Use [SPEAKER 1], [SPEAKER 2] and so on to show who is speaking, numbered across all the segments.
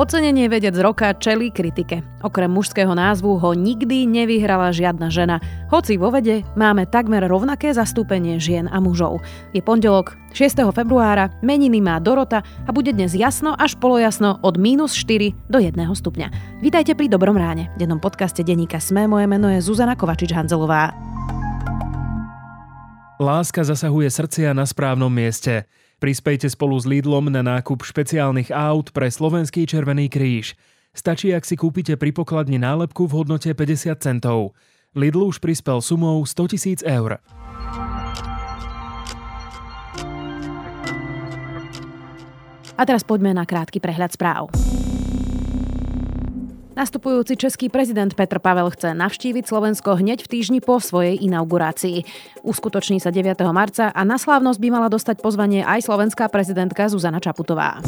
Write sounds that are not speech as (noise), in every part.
[SPEAKER 1] Ocenenie vedec roka čeli kritike. Okrem mužského názvu ho nikdy nevyhrala žiadna žena. Hoci vo vede máme takmer rovnaké zastúpenie žien a mužov. Je pondelok 6. februára, meniny má Dorota a bude dnes jasno až polojasno od minus 4 do 1 stupňa. Vítajte pri Dobrom ráne. V dennom podcaste Deníka Sme moje meno je Zuzana Kovačič-Hanzelová.
[SPEAKER 2] Láska zasahuje srdcia na správnom mieste. Prispejte spolu s Lidlom na nákup špeciálnych aut pre Slovenský Červený kríž. Stačí, ak si kúpite pri pokladni nálepku v hodnote 50 centov. Lidl už prispel sumou 100 tisíc eur.
[SPEAKER 1] A teraz poďme na krátky prehľad správ. Nastupujúci český prezident Petr Pavel chce navštíviť Slovensko hneď v týždni po svojej inaugurácii. Uskutoční sa 9. marca a na slávnosť by mala dostať pozvanie aj slovenská prezidentka Zuzana Čaputová.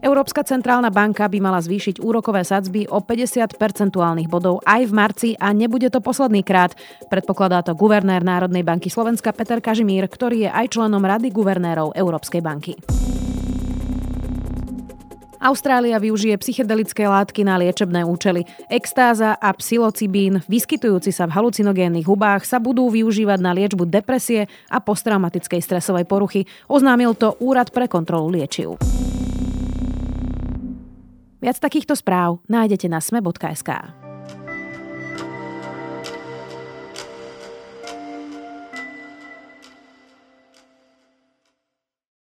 [SPEAKER 1] Európska centrálna banka by mala zvýšiť úrokové sadzby o 50 percentuálnych bodov aj v marci a nebude to posledný krát. Predpokladá to guvernér Národnej banky Slovenska Peter Kažimír, ktorý je aj členom Rady guvernérov Európskej banky. Austrália využije psychedelické látky na liečebné účely. Extáza a psilocibín, vyskytujúci sa v halucinogénnych hubách, sa budú využívať na liečbu depresie a posttraumatickej stresovej poruchy. Oznámil to Úrad pre kontrolu liečiv. Viac takýchto správ nájdete na sme.sk.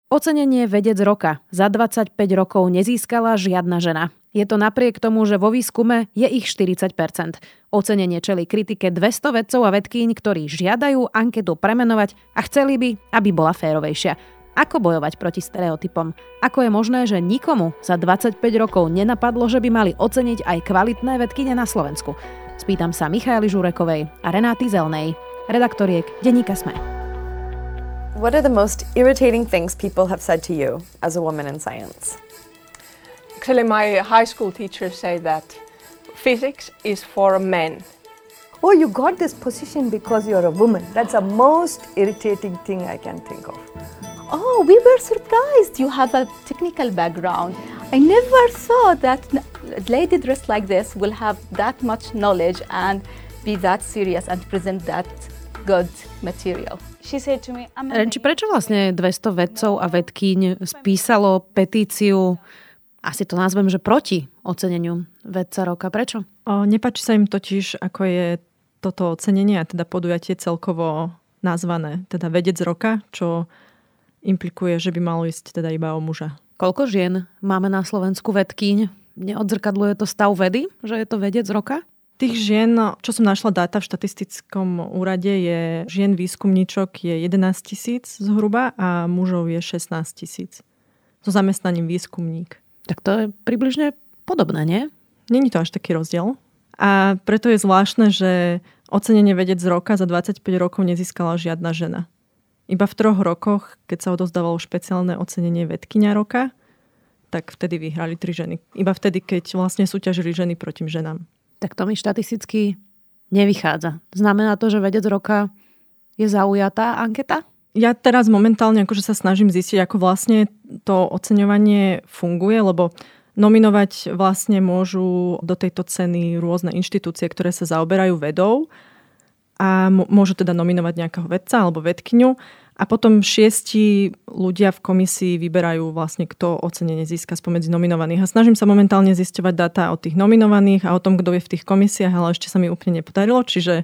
[SPEAKER 1] Ocenenie vedec roka za 25 rokov nezískala žiadna žena. Je to napriek tomu, že vo výskume je ich 40% Ocenenie čeli kritike 200 vedcov a vedkýň, ktorí žiadajú anketu premenovať a chceli by, aby bola férovejšia. Ako bojovať proti stereotypom? Ako je možné, že nikomu za 25 rokov nenapadlo, že by mali oceniť aj kvalitné vedkyne na Slovensku? Spýtam sa Michaeli Žurekovej a Renáty Zelnej, redaktoriek Deníka Sme.
[SPEAKER 3] What are the most irritating things people have said to you as a woman in science?
[SPEAKER 4] Actually, my high school teachers say that physics is for men.
[SPEAKER 5] Oh, you got this position because you're a woman. That's the most irritating thing I can think of.
[SPEAKER 6] Oh, we were surprised you have a technical background. I never thought that a lady dressed like this will have that much knowledge and be that serious and present that good material.
[SPEAKER 1] Renči, prečo vlastne 200 vedcov a vedkyň spísalo petíciu, asi to nazvem, že proti oceneniu vedca roka? Prečo?
[SPEAKER 7] O, nepáči sa im totiž, ako je toto ocenenie a teda podujatie celkovo nazvané, teda vedec roka, čo implikuje, že by malo ísť teda iba o muža.
[SPEAKER 1] Koľko žien máme na Slovensku vedkyň? Neodzrkadluje to stav vedy, že je to vedec roka?
[SPEAKER 7] Tých žien, čo som našla dáta v štatistickom úrade, je žien výskumníčok je 11 tisíc zhruba a mužov je 16 tisíc. So zamestnaním výskumník.
[SPEAKER 1] Tak to je približne podobné, nie?
[SPEAKER 7] Není to až taký rozdiel. A preto je zvláštne, že ocenenie vedec roka za 25 rokov nezískala žiadna žena. Iba v troch rokoch, keď sa odozdávalo špeciálne ocenenie vedkynia roka, tak vtedy vyhrali tri ženy. Iba vtedy, keď vlastne súťažili ženy proti ženám
[SPEAKER 1] tak to mi štatisticky nevychádza. Znamená to, že vedec roka je zaujatá anketa?
[SPEAKER 7] Ja teraz momentálne akože sa snažím zistiť, ako vlastne to oceňovanie funguje, lebo nominovať vlastne môžu do tejto ceny rôzne inštitúcie, ktoré sa zaoberajú vedou a môžu teda nominovať nejakého vedca alebo vedkyňu a potom šiesti ľudia v komisii vyberajú vlastne, kto ocenenie získa spomedzi nominovaných. A snažím sa momentálne zisťovať dáta o tých nominovaných a o tom, kto je v tých komisiách, ale ešte sa mi úplne nepodarilo, čiže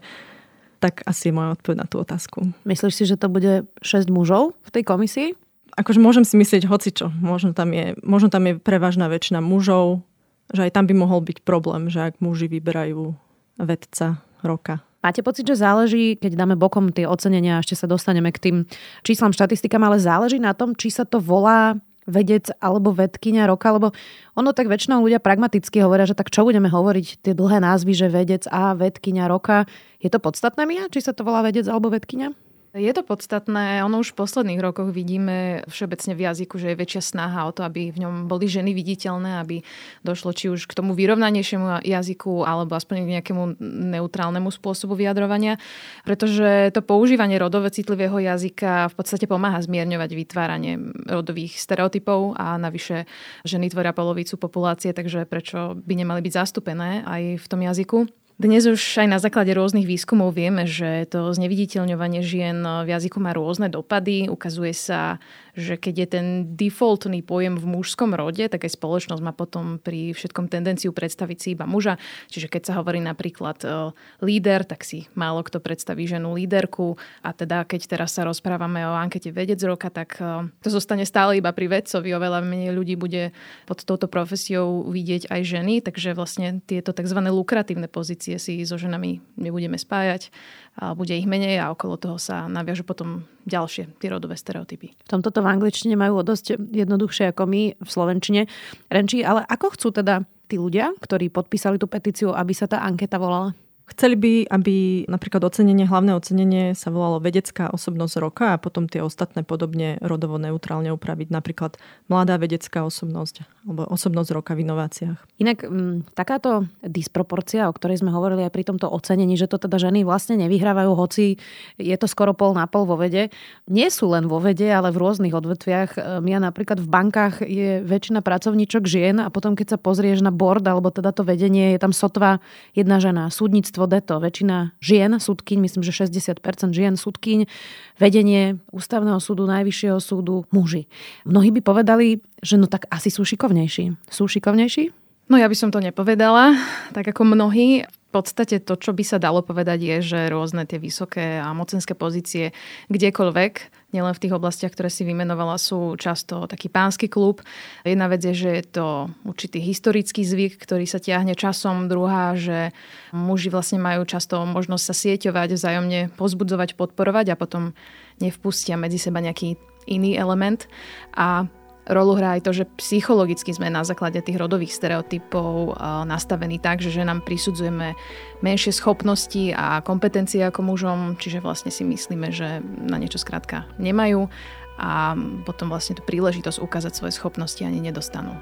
[SPEAKER 7] tak asi je moja odpoveď na tú otázku.
[SPEAKER 1] Myslíš si, že to bude 6 mužov v tej komisii?
[SPEAKER 7] Akože môžem si myslieť hocičo. Možno tam je, možno tam je prevažná väčšina mužov, že aj tam by mohol byť problém, že ak muži vyberajú vedca roka.
[SPEAKER 1] Máte pocit, že záleží, keď dáme bokom tie ocenenia, ešte sa dostaneme k tým číslam, štatistikám, ale záleží na tom, či sa to volá vedec alebo vedkynia roka, lebo ono tak väčšinou ľudia pragmaticky hovoria, že tak čo budeme hovoriť tie dlhé názvy, že vedec a vedkynia roka. Je to podstatné, Mia, či sa to volá vedec alebo vedkynia?
[SPEAKER 8] Je to podstatné. Ono už v posledných rokoch vidíme všeobecne v jazyku, že je väčšia snaha o to, aby v ňom boli ženy viditeľné, aby došlo či už k tomu vyrovnanejšiemu jazyku alebo aspoň k nejakému neutrálnemu spôsobu vyjadrovania. Pretože to používanie rodové citlivého jazyka v podstate pomáha zmierňovať vytváranie rodových stereotypov a navyše ženy tvoria polovicu populácie, takže prečo by nemali byť zastúpené aj v tom jazyku. Dnes už aj na základe rôznych výskumov vieme, že to zneviditeľňovanie žien v jazyku má rôzne dopady. Ukazuje sa, že keď je ten defaultný pojem v mužskom rode, tak aj spoločnosť má potom pri všetkom tendenciu predstaviť si iba muža. Čiže keď sa hovorí napríklad uh, líder, tak si málo kto predstaví ženu líderku. A teda keď teraz sa rozprávame o ankete vedec roka, tak uh, to zostane stále iba pri vedcovi. Oveľa menej ľudí bude pod touto profesiou vidieť aj ženy, takže vlastne tieto tzv. lukratívne pozície pozície si so ženami nebudeme spájať, a bude ich menej a okolo toho sa naviažu potom ďalšie tie rodové stereotypy.
[SPEAKER 1] V tomto to v angličtine majú dosť jednoduchšie ako my v slovenčine. Renči, ale ako chcú teda tí ľudia, ktorí podpísali tú petíciu, aby sa tá anketa volala?
[SPEAKER 7] Chceli by, aby napríklad ocenenie, hlavné ocenenie sa volalo vedecká osobnosť roka a potom tie ostatné podobne rodovo neutrálne upraviť. Napríklad mladá vedecká osobnosť alebo osobnosť roka v inováciách.
[SPEAKER 1] Inak m, mm, takáto disproporcia, o ktorej sme hovorili aj pri tomto ocenení, že to teda ženy vlastne nevyhrávajú, hoci je to skoro pol na pol vo vede, nie sú len vo vede, ale v rôznych odvetviach. Ehm, ja napríklad v bankách je väčšina pracovníčok žien a potom keď sa pozrieš na board alebo teda to vedenie, je tam sotva jedna žena. Súdnictvo deto, väčšina žien, súdkyň, myslím, že 60% žien súdkyň, vedenie ústavného súdu, najvyššieho súdu, muži. Mnohí by povedali, že no tak asi sú šikovnejší. Sú šikovnejší?
[SPEAKER 8] No ja by som to nepovedala, tak ako mnohí. Podstate to, čo by sa dalo povedať, je, že rôzne tie vysoké a mocenské pozície kdekoľvek, nielen v tých oblastiach, ktoré si vymenovala, sú často taký pánsky klub. Jedna vec je, že je to určitý historický zvyk, ktorý sa tiahne časom. Druhá, že muži vlastne majú často možnosť sa sieťovať, vzájomne pozbudzovať, podporovať a potom nevpustia medzi seba nejaký iný element. A Rolu hrá aj to, že psychologicky sme na základe tých rodových stereotypov nastavení tak, že nám prisudzujeme menšie schopnosti a kompetencie ako mužom, čiže vlastne si myslíme, že na niečo skrátka nemajú a potom vlastne tú príležitosť ukázať svoje schopnosti ani nedostanú.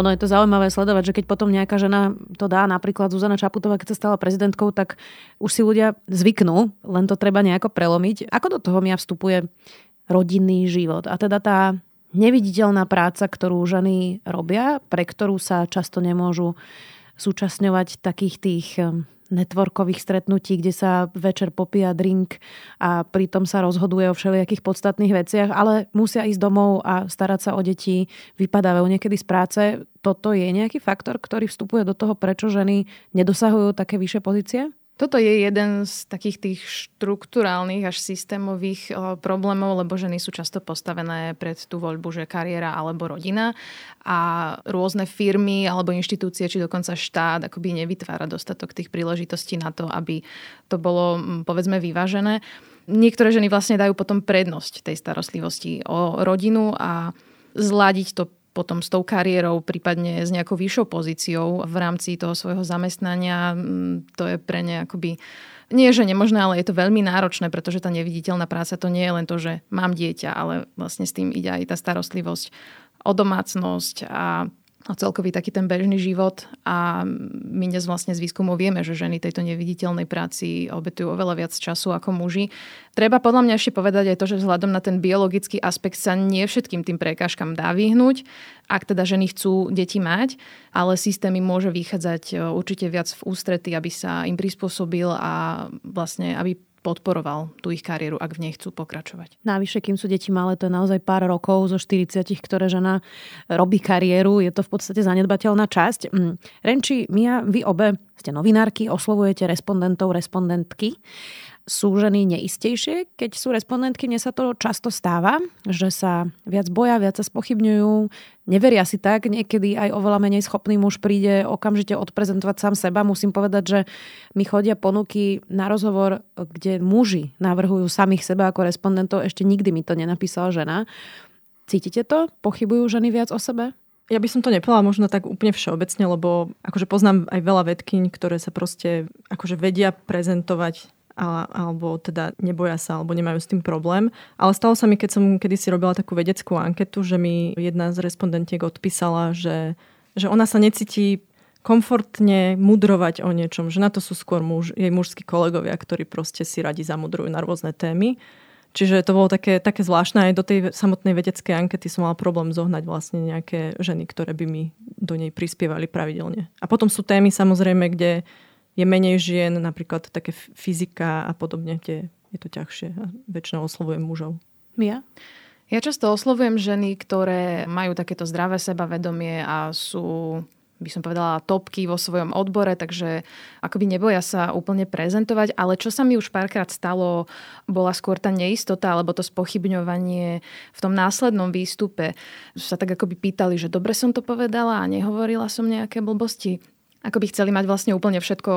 [SPEAKER 1] Ono je to zaujímavé sledovať, že keď potom nejaká žena to dá, napríklad Zuzana Čaputová, keď sa stala prezidentkou, tak už si ľudia zvyknú, len to treba nejako prelomiť. Ako do toho mňa vstupuje rodinný život? A teda tá neviditeľná práca, ktorú ženy robia, pre ktorú sa často nemôžu súčasňovať takých tých networkových stretnutí, kde sa večer popíja drink a pritom sa rozhoduje o všelijakých podstatných veciach, ale musia ísť domov a starať sa o deti, vypadávajú niekedy z práce. Toto je nejaký faktor, ktorý vstupuje do toho, prečo ženy nedosahujú také vyššie pozície?
[SPEAKER 8] Toto je jeden z takých tých štruktúrálnych až systémových problémov, lebo ženy sú často postavené pred tú voľbu, že kariéra alebo rodina a rôzne firmy alebo inštitúcie, či dokonca štát akoby nevytvára dostatok tých príležitostí na to, aby to bolo povedzme vyvážené. Niektoré ženy vlastne dajú potom prednosť tej starostlivosti o rodinu a zladiť to potom s tou kariérou, prípadne s nejakou vyššou pozíciou v rámci toho svojho zamestnania, mm, to je pre ne akoby nie, že nemožné, ale je to veľmi náročné, pretože tá neviditeľná práca to nie je len to, že mám dieťa, ale vlastne s tým ide aj tá starostlivosť o domácnosť a a celkový taký ten bežný život a my dnes vlastne z výskumov vieme, že ženy tejto neviditeľnej práci obetujú oveľa viac času ako muži. Treba podľa mňa ešte povedať aj to, že vzhľadom na ten biologický aspekt sa nie všetkým tým prekážkam dá vyhnúť, ak teda ženy chcú deti mať, ale systém im môže vychádzať e, určite viac v ústrety, aby sa im prispôsobil a vlastne aby podporoval tú ich kariéru, ak v nej chcú pokračovať.
[SPEAKER 1] Navyše, kým sú deti malé, to je naozaj pár rokov zo 40, ktoré žena robí kariéru. Je to v podstate zanedbateľná časť. Mm. Renči, Mia, vy obe ste novinárky, oslovujete respondentov, respondentky sú ženy neistejšie, keď sú respondentky. Mne sa to často stáva, že sa viac boja, viac sa spochybňujú, neveria si tak. Niekedy aj oveľa menej schopný muž príde okamžite odprezentovať sám seba. Musím povedať, že mi chodia ponuky na rozhovor, kde muži navrhujú samých seba ako respondentov. Ešte nikdy mi to nenapísala žena. Cítite to? Pochybujú ženy viac o sebe?
[SPEAKER 7] Ja by som to nepovedala možno tak úplne všeobecne, lebo akože poznám aj veľa vedkyň, ktoré sa proste akože vedia prezentovať alebo teda neboja sa, alebo nemajú s tým problém. Ale stalo sa mi, keď som kedysi robila takú vedeckú anketu, že mi jedna z respondentiek odpísala, že, že ona sa necíti komfortne mudrovať o niečom, že na to sú skôr muž, jej mužskí kolegovia, ktorí proste si radi zamudrujú na rôzne témy. Čiže to bolo také, také zvláštne. Aj do tej samotnej vedeckej ankety som mala problém zohnať vlastne nejaké ženy, ktoré by mi do nej prispievali pravidelne. A potom sú témy samozrejme, kde je menej žien, napríklad také fyzika a podobne, tie je to ťažšie. A väčšinou oslovujem mužov.
[SPEAKER 1] Mia?
[SPEAKER 8] Ja často oslovujem ženy, ktoré majú takéto zdravé sebavedomie a sú by som povedala, topky vo svojom odbore, takže akoby neboja sa úplne prezentovať, ale čo sa mi už párkrát stalo, bola skôr tá neistota alebo to spochybňovanie v tom následnom výstupe. Sa tak akoby pýtali, že dobre som to povedala a nehovorila som nejaké blbosti. Ako by chceli mať vlastne úplne všetko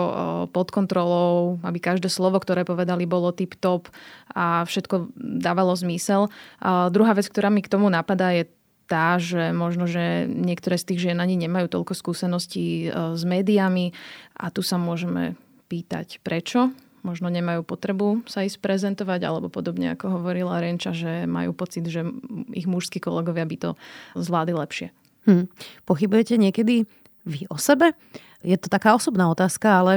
[SPEAKER 8] pod kontrolou, aby každé slovo, ktoré povedali, bolo tip-top a všetko dávalo zmysel. A druhá vec, ktorá mi k tomu napadá, je tá, že možno, že niektoré z tých žien ani nemajú toľko skúseností e, s médiami a tu sa môžeme pýtať, prečo možno nemajú potrebu sa ísť prezentovať, alebo podobne ako hovorila Renča, že majú pocit, že ich mužskí kolegovia by to zvládli lepšie.
[SPEAKER 1] Hm. Pochybujete niekedy vy o sebe? Je to taká osobná otázka, ale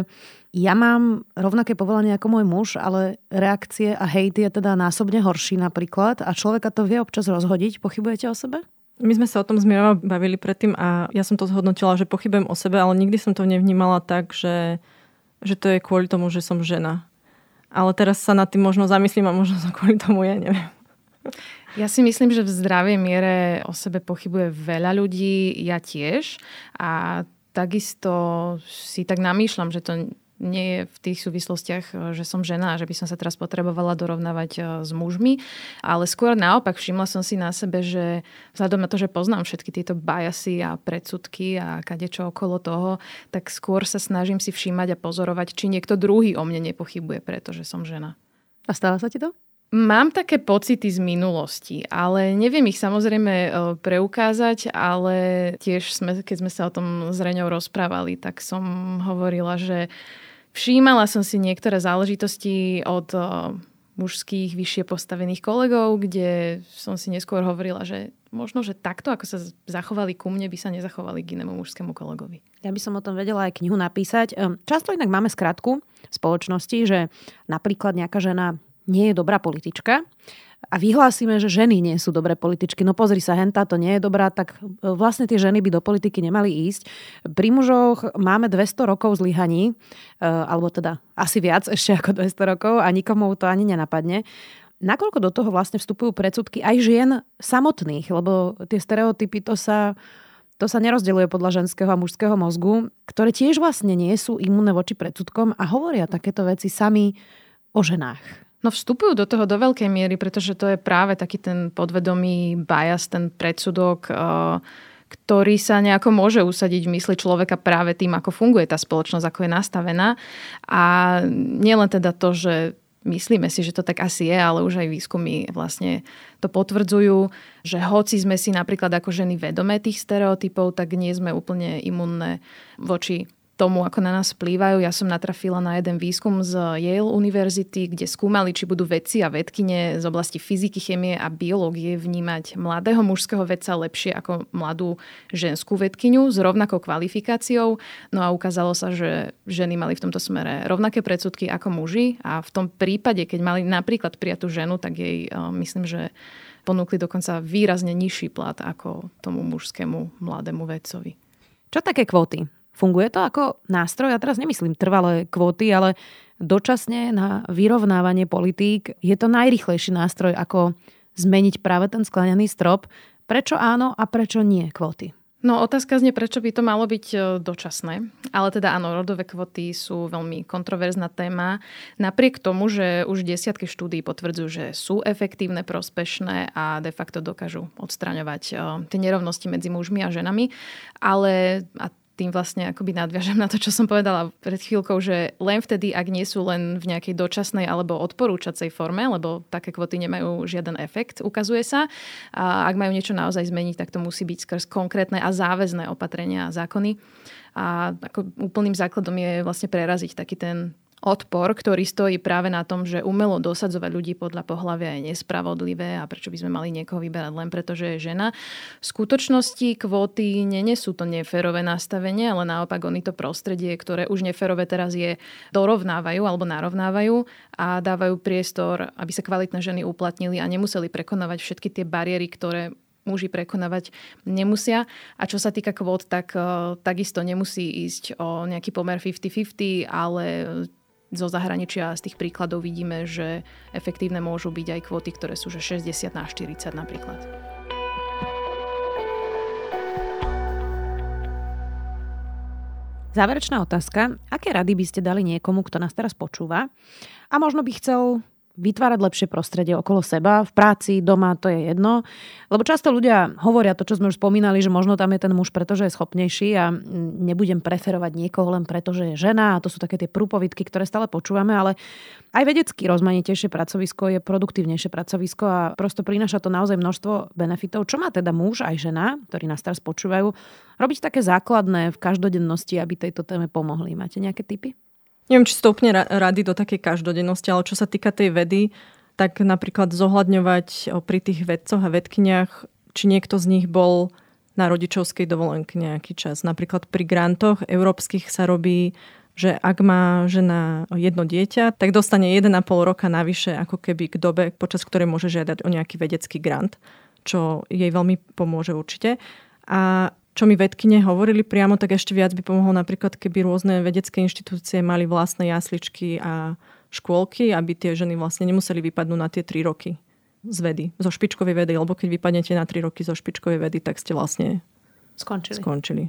[SPEAKER 1] ja mám rovnaké povolanie ako môj muž, ale reakcie a hejt je teda násobne horší napríklad a človeka to vie občas rozhodiť. Pochybujete o sebe?
[SPEAKER 7] My sme sa o tom s bavili predtým a ja som to zhodnotila, že pochybujem o sebe, ale nikdy som to nevnímala tak, že, že to je kvôli tomu, že som žena. Ale teraz sa nad tým možno zamyslím a možno to (laughs) kvôli tomu je, neviem.
[SPEAKER 8] Ja si myslím, že v zdravej miere o sebe pochybuje veľa ľudí, ja tiež. A takisto si tak namýšľam, že to nie je v tých súvislostiach, e, že som žena a že by som sa teraz potrebovala dorovnávať e, s mužmi, ale skôr naopak všimla som si na sebe, že vzhľadom na to, že poznám všetky tieto biasy a predsudky a kadečo okolo toho, tak skôr sa snažím si všímať a pozorovať, či niekto druhý o mne nepochybuje, pretože som žena.
[SPEAKER 1] A stáva sa ti to?
[SPEAKER 8] Mám také pocity z minulosti, ale neviem ich samozrejme e, preukázať, ale tiež sme, keď sme sa o tom s Reňou rozprávali, tak som hovorila, že Všímala som si niektoré záležitosti od mužských vyššie postavených kolegov, kde som si neskôr hovorila, že možno, že takto, ako sa zachovali ku mne, by sa nezachovali k inému mužskému kolegovi.
[SPEAKER 1] Ja by som o tom vedela aj knihu napísať. Ehm, často inak máme skratku v spoločnosti, že napríklad nejaká žena nie je dobrá politička a vyhlásime, že ženy nie sú dobré političky. No pozri sa, henta to nie je dobrá, tak e, vlastne tie ženy by do politiky nemali ísť. Pri mužoch máme 200 rokov zlyhaní, e, alebo teda asi viac (laughs) ešte ako 200 rokov a nikomu to ani nenapadne. Nakoľko do toho vlastne vstupujú predsudky aj žien samotných, lebo tie stereotypy to sa to sa nerozdeľuje podľa ženského a mužského mozgu, ktoré tiež vlastne nie sú imunné voči predsudkom a hovoria takéto veci sami o ženách.
[SPEAKER 8] No vstupujú do toho do veľkej miery, pretože to je práve taký ten podvedomý bias, ten predsudok, eh, ktorý sa nejako môže usadiť v mysli človeka práve tým, ako funguje tá spoločnosť, ako je nastavená. A nielen teda to, že myslíme si, že to tak asi je, ale už aj výskumy vlastne to potvrdzujú, že hoci sme si napríklad ako ženy vedomé tých stereotypov, tak nie sme úplne imunné voči tomu, ako na nás vplývajú. Ja som natrafila na jeden výskum z Yale univerzity, kde skúmali, či budú vedci a vedkine z oblasti fyziky, chemie a biológie vnímať mladého mužského vedca lepšie ako mladú ženskú vedkyňu s rovnakou kvalifikáciou. No a ukázalo sa, že ženy mali v tomto smere rovnaké predsudky ako muži a v tom prípade, keď mali napríklad prijatú ženu, tak jej myslím, že ponúkli dokonca výrazne nižší plat ako tomu mužskému mladému vedcovi.
[SPEAKER 1] Čo také kvóty? Funguje to ako nástroj, ja teraz nemyslím trvalé kvóty, ale dočasne na vyrovnávanie politík je to najrychlejší nástroj, ako zmeniť práve ten sklenený strop. Prečo áno a prečo nie kvóty?
[SPEAKER 8] No otázka znie, prečo by to malo byť e, dočasné. Ale teda áno, rodové kvoty sú veľmi kontroverzná téma. Napriek tomu, že už desiatky štúdí potvrdzujú, že sú efektívne, prospešné a de facto dokážu odstraňovať e, tie nerovnosti medzi mužmi a ženami. Ale, a tým vlastne akoby nadviažem na to, čo som povedala pred chvíľkou, že len vtedy, ak nie sú len v nejakej dočasnej alebo odporúčacej forme, lebo také kvoty nemajú žiaden efekt, ukazuje sa. A ak majú niečo naozaj zmeniť, tak to musí byť skrz konkrétne a záväzné opatrenia a zákony. A ako úplným základom je vlastne preraziť taký ten odpor, ktorý stojí práve na tom, že umelo dosadzovať ľudí podľa pohľavia je nespravodlivé a prečo by sme mali niekoho vyberať len preto, že je žena. V skutočnosti kvóty nenesú to neférové nastavenie, ale naopak oni to prostredie, ktoré už neférové teraz je, dorovnávajú alebo narovnávajú a dávajú priestor, aby sa kvalitné ženy uplatnili a nemuseli prekonávať všetky tie bariéry, ktoré muži prekonávať nemusia. A čo sa týka kvót, tak uh, takisto nemusí ísť o nejaký pomer 50-50, ale zo zahraničia z tých príkladov vidíme, že efektívne môžu byť aj kvóty, ktoré sú že 60 na 40 napríklad.
[SPEAKER 1] Záverečná otázka. Aké rady by ste dali niekomu, kto nás teraz počúva a možno by chcel vytvárať lepšie prostredie okolo seba, v práci, doma, to je jedno. Lebo často ľudia hovoria to, čo sme už spomínali, že možno tam je ten muž, pretože je schopnejší a nebudem preferovať niekoho len preto, že je žena a to sú také tie prúpovidky, ktoré stále počúvame, ale aj vedecky rozmanitejšie pracovisko je produktívnejšie pracovisko a prosto prináša to naozaj množstvo benefitov. Čo má teda muž aj žena, ktorí nás teraz počúvajú, robiť také základné v každodennosti, aby tejto téme pomohli? Máte nejaké typy?
[SPEAKER 7] Neviem, či to úplne rady do takej každodennosti, ale čo sa týka tej vedy, tak napríklad zohľadňovať pri tých vedcoch a vedkyniach, či niekto z nich bol na rodičovskej dovolenke nejaký čas. Napríklad pri grantoch európskych sa robí, že ak má žena jedno dieťa, tak dostane 1,5 roka navyše ako keby k dobe, počas ktorej môže žiadať o nejaký vedecký grant, čo jej veľmi pomôže určite. A čo mi vedkyne hovorili priamo, tak ešte viac by pomohlo napríklad, keby rôzne vedecké inštitúcie mali vlastné jasličky a škôlky, aby tie ženy vlastne nemuseli vypadnúť na tie tri roky z vedy, zo špičkovej vedy, lebo keď vypadnete na tri roky zo špičkovej vedy, tak ste vlastne
[SPEAKER 1] skončili.
[SPEAKER 7] skončili.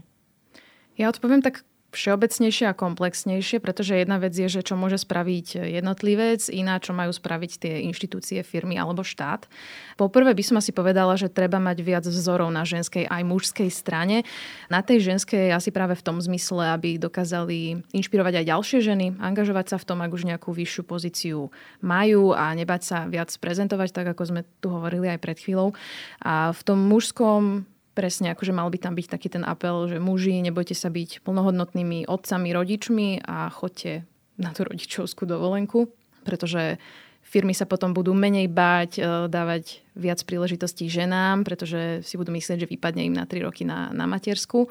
[SPEAKER 8] Ja odpoviem tak všeobecnejšie a komplexnejšie, pretože jedna vec je, že čo môže spraviť jednotlivec, iná, čo majú spraviť tie inštitúcie, firmy alebo štát. Poprvé by som asi povedala, že treba mať viac vzorov na ženskej aj mužskej strane. Na tej ženskej asi práve v tom zmysle, aby dokázali inšpirovať aj ďalšie ženy, angažovať sa v tom, ak už nejakú vyššiu pozíciu majú a nebať sa viac prezentovať, tak ako sme tu hovorili aj pred chvíľou. A v tom mužskom presne akože mal by tam byť taký ten apel, že muži, nebojte sa byť plnohodnotnými otcami, rodičmi a chodte na tú rodičovskú dovolenku, pretože firmy sa potom budú menej báť, e, dávať viac príležitostí ženám, pretože si budú myslieť, že vypadne im na 3 roky na, na matersku.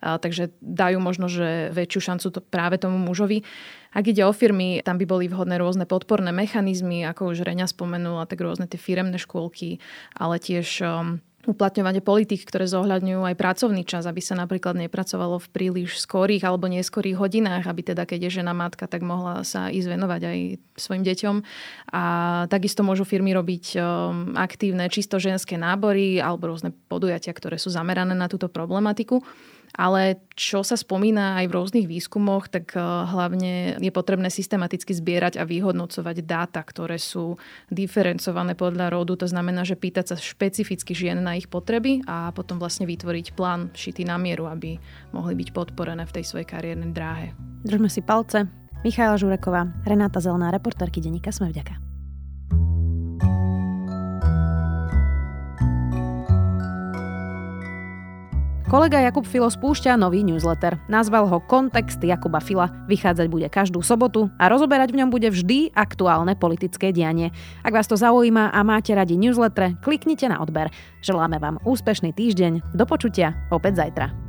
[SPEAKER 8] A, takže dajú možno, že väčšiu šancu to práve tomu mužovi. Ak ide o firmy, tam by boli vhodné rôzne podporné mechanizmy, ako už Reňa spomenula, tak rôzne tie firemné škôlky, ale tiež um, uplatňovanie politik, ktoré zohľadňujú aj pracovný čas, aby sa napríklad nepracovalo v príliš skorých alebo neskorých hodinách, aby teda keď je žena matka, tak mohla sa ísť venovať aj svojim deťom. A takisto môžu firmy robiť um, aktívne čisto ženské nábory alebo rôzne podujatia, ktoré sú zamerané na túto problematiku. Ale čo sa spomína aj v rôznych výskumoch, tak eh, hlavne je potrebné systematicky zbierať a vyhodnocovať dáta, ktoré sú diferencované podľa rodu. To znamená, že pýtať sa špecificky žien na ich potreby a potom vlastne vytvoriť plán šitý na mieru, aby mohli byť podporené v tej svojej kariérnej dráhe.
[SPEAKER 1] Držme si palce. Michaela Žureková, Renáta Zelná, reportérky denníka Sme vďaka. Kolega Jakub Filo spúšťa nový newsletter. Nazval ho Kontext Jakuba Fila. Vychádzať bude každú sobotu a rozoberať v ňom bude vždy aktuálne politické dianie. Ak vás to zaujíma a máte radi newsletter, kliknite na odber. Želáme vám úspešný týždeň. Do počutia opäť zajtra.